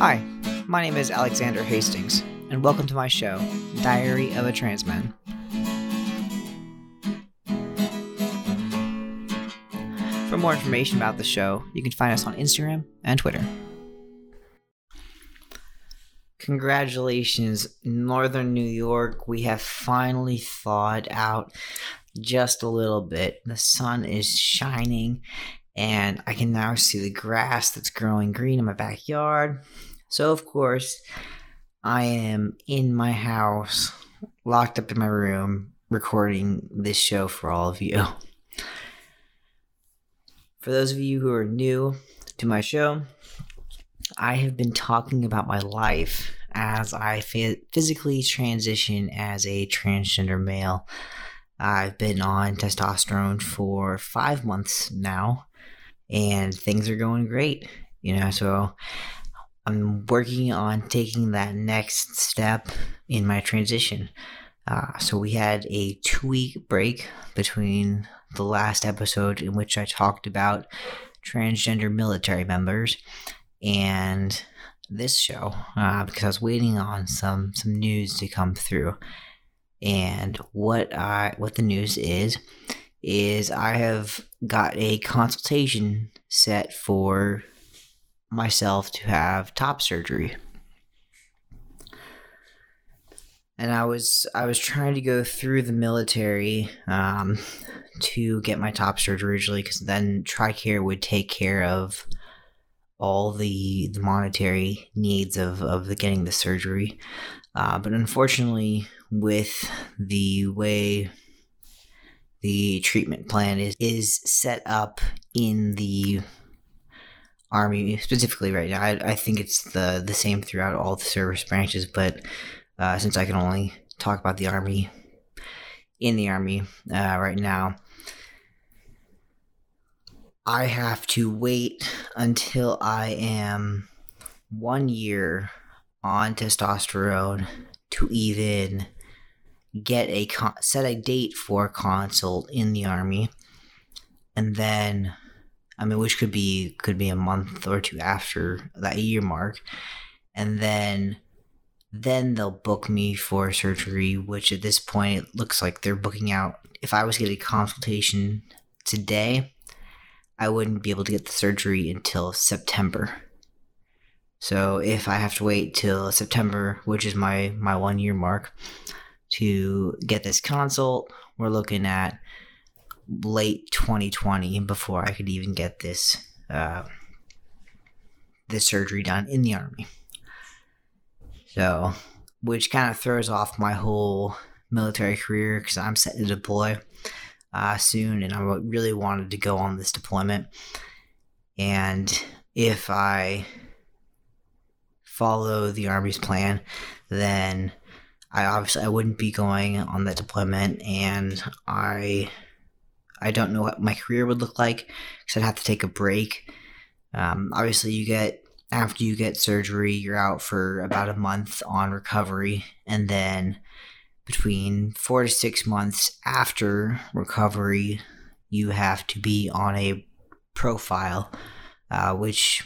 Hi, my name is Alexander Hastings, and welcome to my show, Diary of a Transman. For more information about the show, you can find us on Instagram and Twitter. Congratulations, Northern New York. We have finally thawed out just a little bit. The sun is shining, and I can now see the grass that's growing green in my backyard. So, of course, I am in my house, locked up in my room, recording this show for all of you. For those of you who are new to my show, I have been talking about my life as I physically transition as a transgender male. I've been on testosterone for five months now, and things are going great. You know, so I'm working on taking that next step in my transition. Uh, so we had a two week break between the last episode in which I talked about transgender military members and this show uh, because I was waiting on some some news to come through. And what I what the news is is I have got a consultation set for myself to have top surgery. And I was I was trying to go through the military um, to get my top surgery originally because then TRICARE would take care of all the, the monetary needs of, of the getting the surgery. Uh, but unfortunately, with the way the treatment plan is, is set up in the army specifically right now. I, I think it's the the same throughout all the service branches, but uh, since I can only talk about the army in the army uh, right now, I have to wait until I am one year on testosterone to even get a con- set a date for a consult in the army, and then I mean, which could be could be a month or two after that year mark, and then then they'll book me for surgery. Which at this point it looks like they're booking out. If I was getting a consultation today, I wouldn't be able to get the surgery until September. So if I have to wait till September, which is my my one year mark, to get this consult, we're looking at late 2020 before I could even get this uh, this surgery done in the army. So, which kind of throws off my whole military career because I'm set to deploy uh, soon, and I really wanted to go on this deployment. And if I follow the army's plan, then I obviously I wouldn't be going on that deployment, and I I don't know what my career would look like because I'd have to take a break. Um, obviously, you get after you get surgery, you're out for about a month on recovery, and then between four to six months after recovery, you have to be on a profile, uh, which,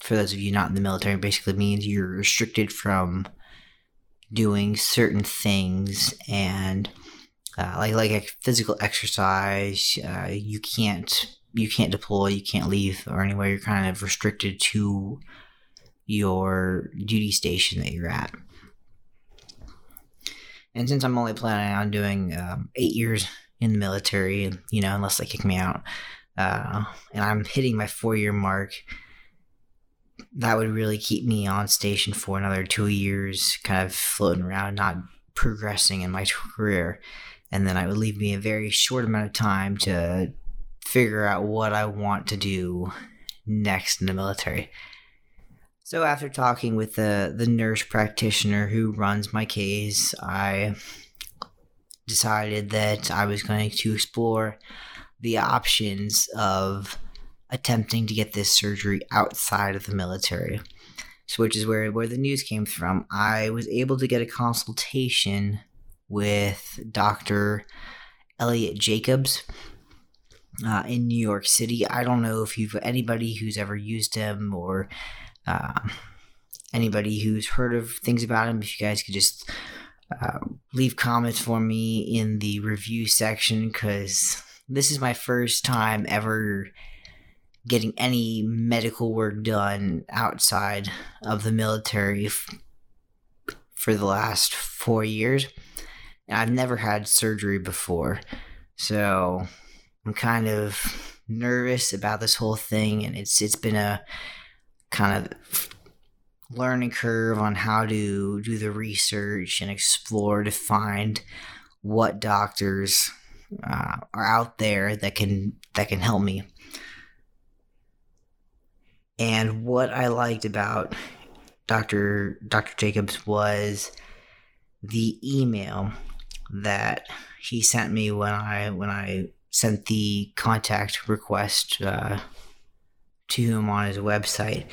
for those of you not in the military, basically means you're restricted from doing certain things and uh, like like a physical exercise. Uh, you can't you can't deploy, you can't leave or anywhere. You're kind of restricted to your duty station that you're at. And since I'm only planning on doing um, eight years in the military, you know, unless they kick me out, uh, and I'm hitting my four year mark, that would really keep me on station for another two years, kind of floating around, not progressing in my career and then it would leave me a very short amount of time to figure out what I want to do next in the military. So after talking with the the nurse practitioner who runs my case, I decided that I was going to explore the options of attempting to get this surgery outside of the military. So which is where where the news came from. I was able to get a consultation with Dr. Elliot Jacobs uh, in New York City. I don't know if you've anybody who's ever used him or uh, anybody who's heard of things about him, if you guys could just uh, leave comments for me in the review section, because this is my first time ever getting any medical work done outside of the military f- for the last four years. I've never had surgery before. So I'm kind of nervous about this whole thing and it's it's been a kind of learning curve on how to do the research and explore to find what doctors uh, are out there that can that can help me. And what I liked about Dr. Dr. Jacobs was the email that he sent me when I when I sent the contact request uh, to him on his website.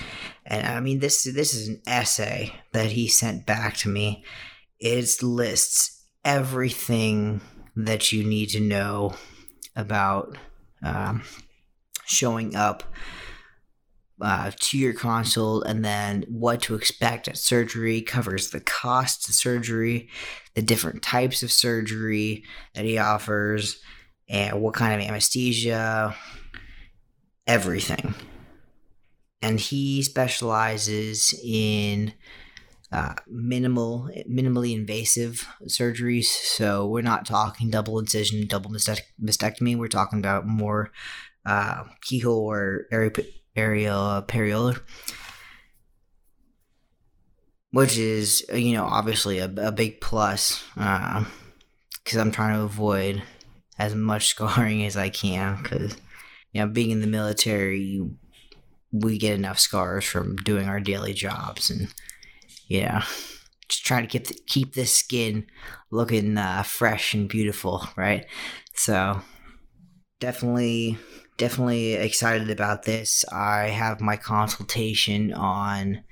And I mean this this is an essay that he sent back to me. It lists everything that you need to know about um, showing up uh, to your consult and then what to expect at surgery covers the cost of surgery the different types of surgery that he offers and what kind of anesthesia everything. And he specializes in uh, minimal minimally invasive surgeries. So we're not talking double incision double mastectomy. We're talking about more uh, keyhole or area area periolar, which is you know obviously a, a big plus because uh, I'm trying to avoid as much scarring as I can because you know being in the military we get enough scars from doing our daily jobs and yeah just trying to keep the, keep this skin looking uh, fresh and beautiful right? So definitely definitely excited about this. I have my consultation on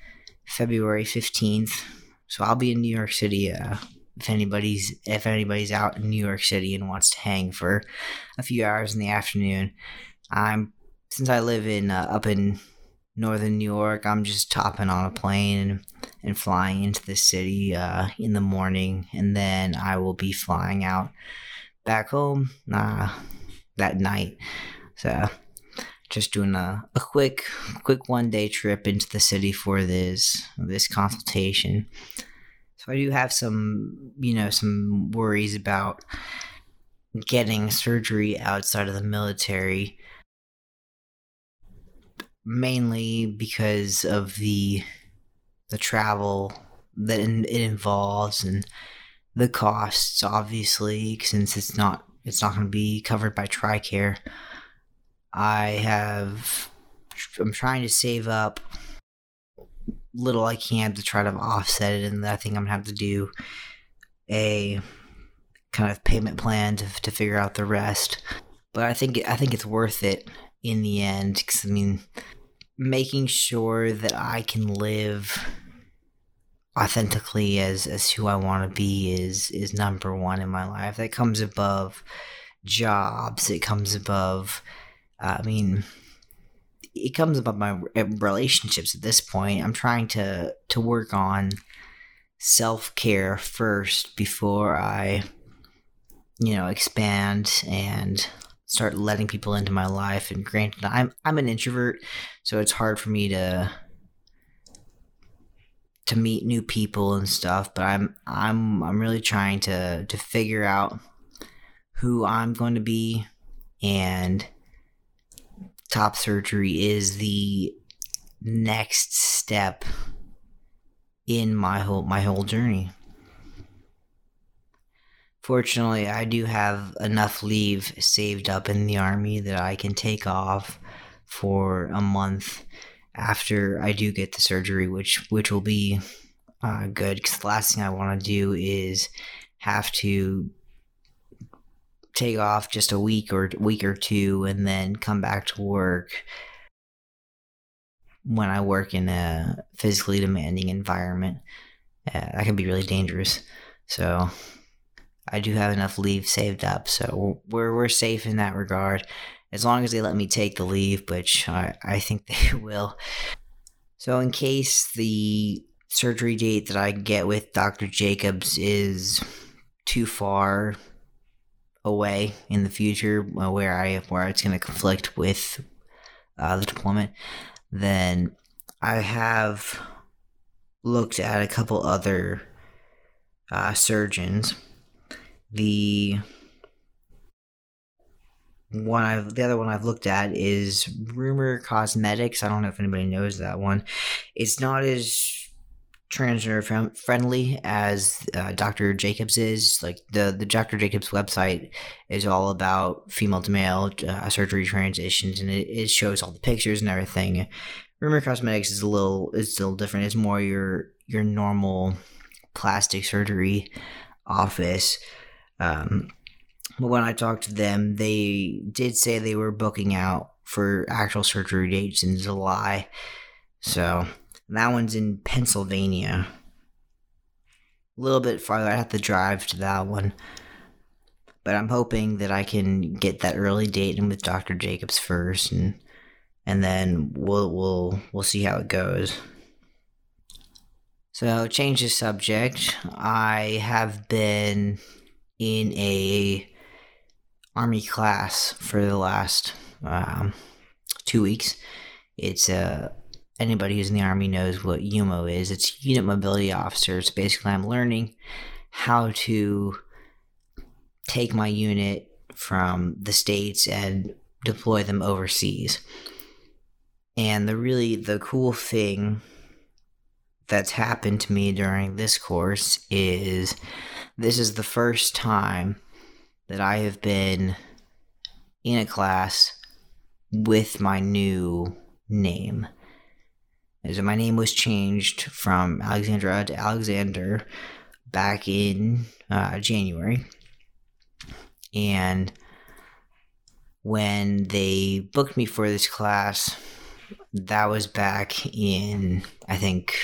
February 15th. So I'll be in New York City uh, if anybody's if anybody's out in New York City and wants to hang for a few hours in the afternoon. I'm since I live in uh, up in northern New York, I'm just topping on a plane and, and flying into the city uh, in the morning, and then I will be flying out back home uh, that night. So just doing a, a quick quick one day trip into the city for this this consultation. So I do have some you know some worries about getting surgery outside of the military mainly because of the the travel that it involves and the costs obviously since it's not it's not going to be covered by TRICARE I have. I'm trying to save up little I can to try to offset it, and I think I'm gonna have to do a kind of payment plan to to figure out the rest. But I think I think it's worth it in the end because I mean, making sure that I can live authentically as as who I want to be is is number one in my life. That comes above jobs. It comes above Uh, I mean, it comes about my uh, relationships at this point. I'm trying to to work on self care first before I, you know, expand and start letting people into my life. And granted, I'm I'm an introvert, so it's hard for me to to meet new people and stuff. But I'm I'm I'm really trying to to figure out who I'm going to be and top surgery is the next step in my whole my whole journey. Fortunately, I do have enough leave saved up in the army that I can take off for a month after I do get the surgery, which which will be uh, good because the last thing I want to do is have to take off just a week or week or two and then come back to work when I work in a physically demanding environment. Uh, that can be really dangerous. So I do have enough leave saved up, so we're we're safe in that regard, as long as they let me take the leave, which I I think they will. So in case the surgery date that I get with Dr. Jacobs is too far away in the future uh, where I where it's going to conflict with uh, the deployment, then I have looked at a couple other uh, surgeons. The one I've the other one I've looked at is Rumer Cosmetics. I don't know if anybody knows that one. It's not as transgender friendly as uh, Dr. Jacobs is. Like the the Dr. Jacobs website is all about female to male uh, surgery transitions, and it, it shows all the pictures and everything. Rumer Cosmetics is a little is still different. It's more your your normal plastic surgery office. Um, but when I talked to them, they did say they were booking out for actual surgery dates in July. So that one's in Pennsylvania. A little bit farther. I have to drive to that one. But I'm hoping that I can get that early date in with Dr. Jacobs first and and then we'll we'll we'll see how it goes. So, change the subject. I have been in a army class for the last um, two weeks. It's a anybody who's in the army knows what UMO is. It's unit mobility officers. Basically, I'm learning how to take my unit from the states and deploy them overseas. And the really the cool thing that's happened to me during this course is this is the first time that I have been in a class with my new name. So my name was changed from Alexandra to Alexander back in uh, January. And when they booked me for this class, that was back in, I think,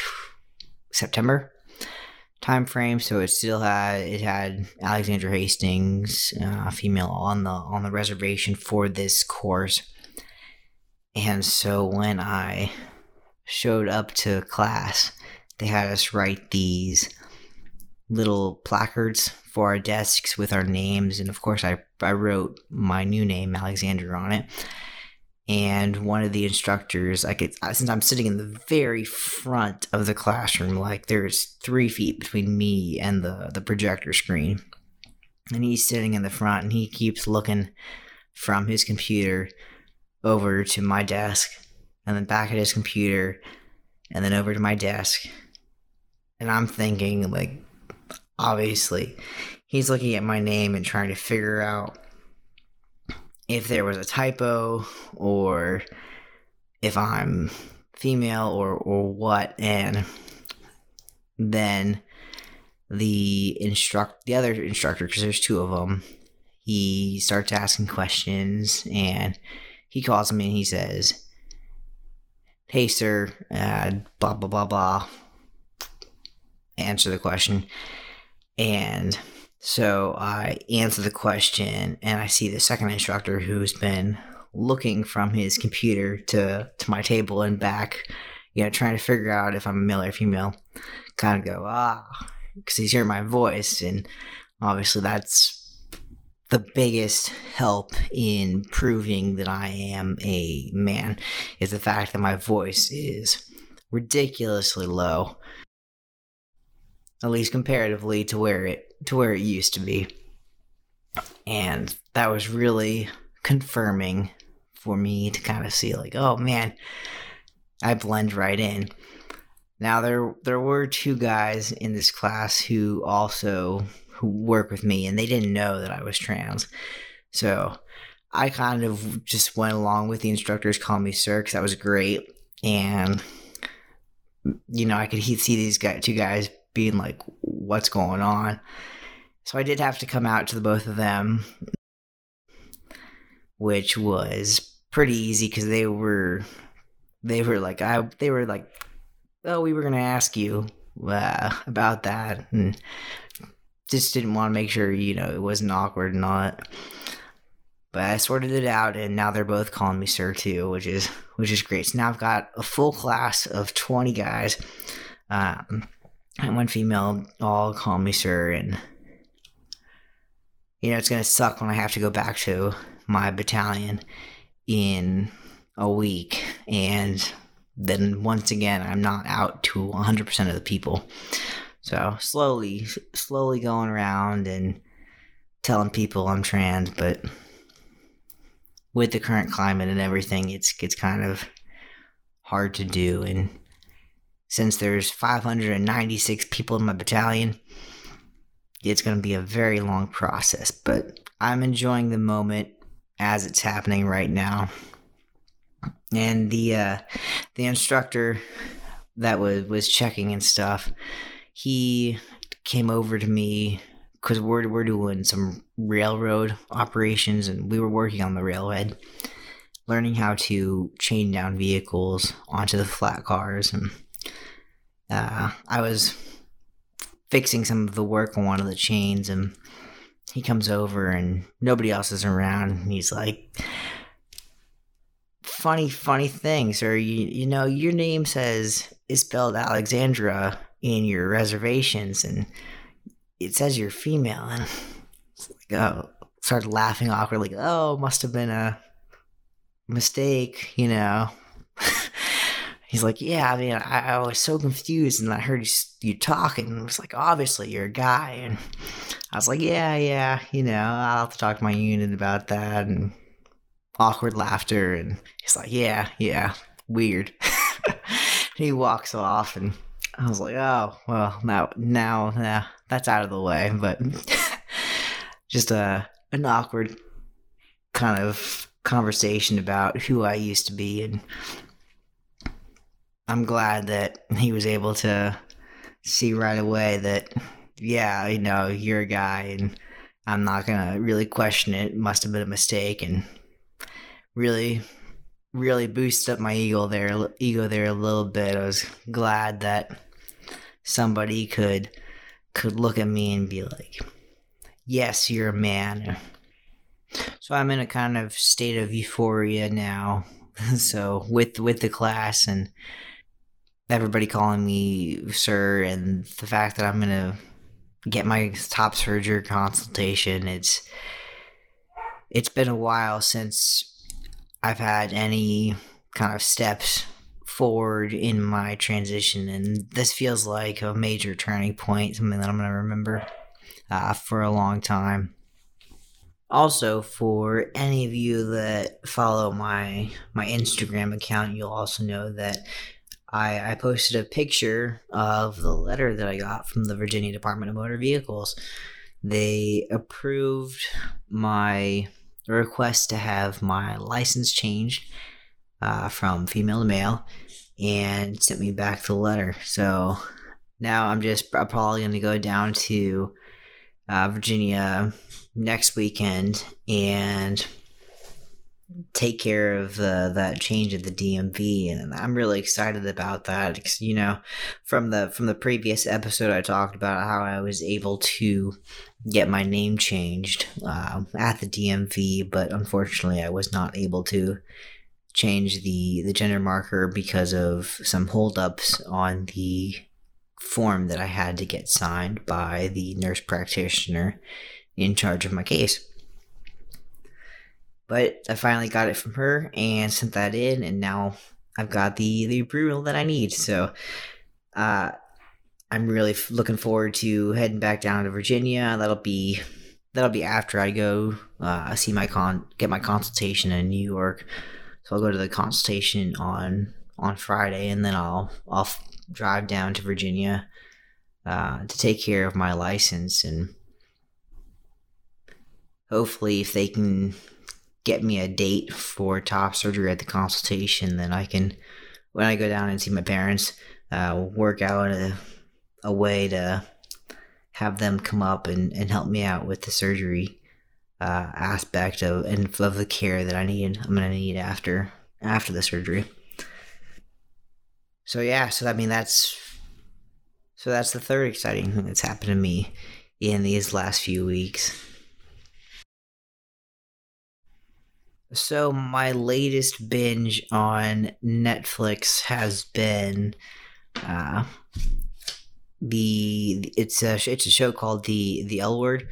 September time frame. So it still had it had Alexandra Hastings, uh, female, on the on the reservation for this course. And so when I showed up to class, they had us write these little placards for our desks with our names. And of course, I, I wrote my new name, Alexander, on it. And one of the instructors, I could, since I'm sitting in the very front of the classroom, like there's three feet between me and the, the projector screen. And he's sitting in the front and he keeps looking from his computer over to my desk and then back at his computer and then over to my desk. And I'm thinking, like, obviously, he's looking at my name and trying to figure out if there was a typo or if I'm female or, or what. And then the instruct the other instructor because there's two of them he starts asking questions and he calls me and he says sir, uh, blah, blah, blah, blah, answer the question. And so I answer the question, and I see the second instructor who's been looking from his computer to, to my table and back, you know, trying to figure out if I'm a male or female. Kind of go, ah, because he's hearing my voice, and obviously that's the biggest help in proving that I am a man is the fact that my voice is ridiculously low. At least comparatively to where it to where it used to be. And that was really confirming for me to kind of see like, oh man, I blend right in. Now there there were two guys in this class who also who work with me, and they didn't know that I was trans. So I kind of just went along with the instructors calling me sir because that was great, and you know I could see these two guys being like, "What's going on?" So I did have to come out to the both of them, which was pretty easy because they were they were like I they were like, "Oh, we were gonna ask you." Uh, about that and just didn't want to make sure, you know, it wasn't awkward and not. But I sorted it out, and now they're both calling me sir too, which is which is great. So now I've got a full class of twenty guys. Um, and one female all call me sir, and you know it's gonna suck when I have to go back to my battalion in a week, and then once again I'm not out to 100% of the people. So slowly, slowly going around and telling people I'm trans, but with the current climate and everything, it's it's kind of hard to do. And since there's 596 people in my battalion, it's going to be a very long process. But I'm enjoying the moment as it's happening right now. And the uh, the instructor that was was checking and stuff, he came over to me because we're we're doing some railroad operations and we were working on the railhead, learning how to chain down vehicles onto the flat cars, and uh, I was fixing some of the work on one of the chains, and he comes over and nobody else is around, and he's like. Funny, funny thing, sir. You, you know, your name says is spelled Alexandra in your reservations, and it says you're female, and like, oh, started laughing awkwardly. Oh, must have been a mistake, you know. He's like, yeah, I mean, I, I, was so confused, and I heard you, you talking, and it was like, obviously you're a guy, and I was like, yeah, yeah, you know, I'll have to talk to my unit about that, and awkward laughter, and he's like, yeah, yeah, weird. he walks off, and I was like, oh, well, now, now, now that's out of the way. But just a an awkward kind of conversation about who I used to be, and I'm glad that he was able to see right away that, yeah, you know, you're a guy, and I'm not gonna really question it. it must have been a mistake, and really really boosted up my ego there ego there a little bit. I was glad that somebody could could look at me and be like, "Yes, you're a man." So I'm in a kind of state of euphoria now. so with with the class and everybody calling me sir and the fact that I'm going to get my top surgery consultation, it's it's been a while since I've had any kind of steps forward in my transition, and this feels like a major turning point, something that I'm going to remember uh, for a long time. Also, for any of you that follow my my Instagram account, you'll also know that I, I posted a picture of the letter that I got from the Virginia Department of Motor Vehicles. They approved my request to have my license changed uh, from female to male and sent me back the letter. So now I'm just I'm probably going to go down to uh, Virginia next weekend and take care of the, that change at the DMV, and I'm really excited about that. You know, from the from the previous episode, I talked about how I was able to get my name changed uh, at the DMV, but unfortunately, I was not able to change the the gender marker because of some holdups on the form that I had to get signed by the nurse practitioner in charge of my case. But I finally got it from her and sent that in, and now I've got the the approval that I need. So, uh, I'm really f- looking forward to heading back down to Virginia. That'll be that'll be after I go uh, see my con get my consultation in New York so I'll go to the consultation on on Friday, and then I'll I'll drive down to Virginia uh, to take care of my license, and hopefully, if they can get me a date for top surgery at the consultation, then I can, when I go down and see my parents, uh, work out a, a way to have them come up and, and help me out with the surgery uh, aspect of and of the care that I need. I'm gonna need after after the surgery. So yeah, so I mean that's so that's the third exciting thing that's happened to me in these last few weeks. So my latest binge on Netflix has been uh, the it's a it's a show called the the L Word.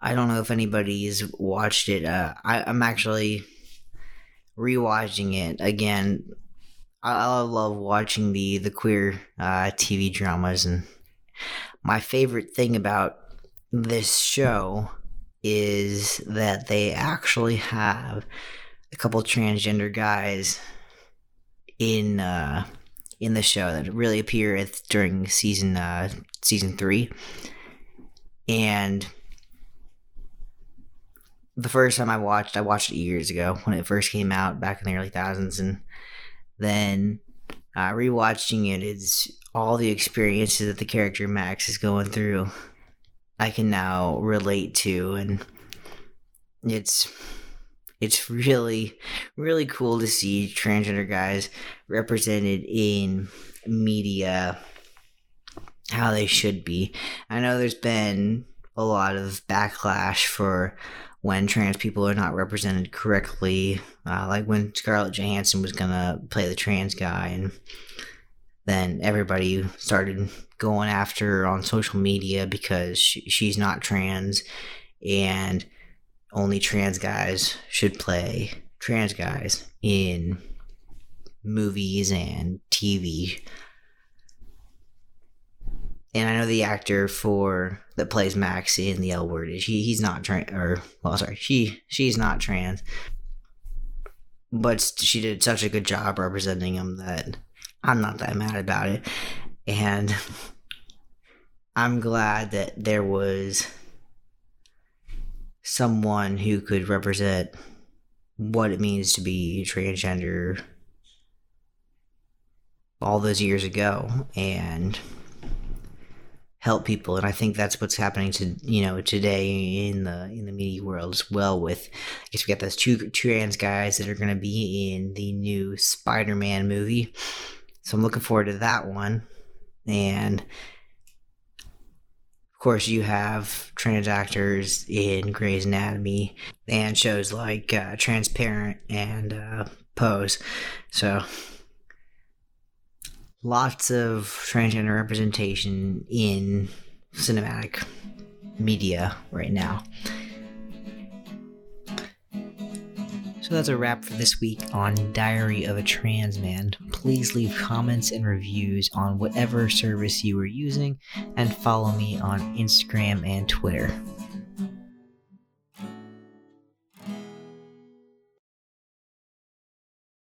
I don't know if anybody's watched it. Uh, I, I'm actually rewatching it again. I, I love watching the the queer uh, TV dramas, and my favorite thing about this show is that they actually have a couple transgender guys in uh, in the show that really appear during season uh, season three, and the first time I watched, I watched it years ago when it first came out back in the early thousands, and then uh, rewatching it is all the experiences that the character Max is going through. I can now relate to, and it's it's really really cool to see transgender guys represented in media how they should be. I know there's been a lot of backlash for when trans people are not represented correctly, uh, like when Scarlett Johansson was gonna play the trans guy, and then everybody started going after her on social media because she, she's not trans, and only trans guys should play trans guys in movies and TV. And I know the actor for that plays Max in the L Word. He he's not trans, or well, sorry, she she's not trans, but she did such a good job representing him that I'm not that mad about it, and I'm glad that there was someone who could represent what it means to be transgender all those years ago and help people. And i think that's what's happening to you know today in the in the media world as well with i guess we got those two trans guys that are going to be in the new spider-man movie. So i'm looking forward to that one. And of course, you have trans actors in Grey's Anatomy and shows like uh, Transparent and uh, Pose. So, lots of transgender representation in cinematic media right now. So that's a wrap for this week on Diary of a Trans Man. Please leave comments and reviews on whatever service you are using and follow me on Instagram and Twitter.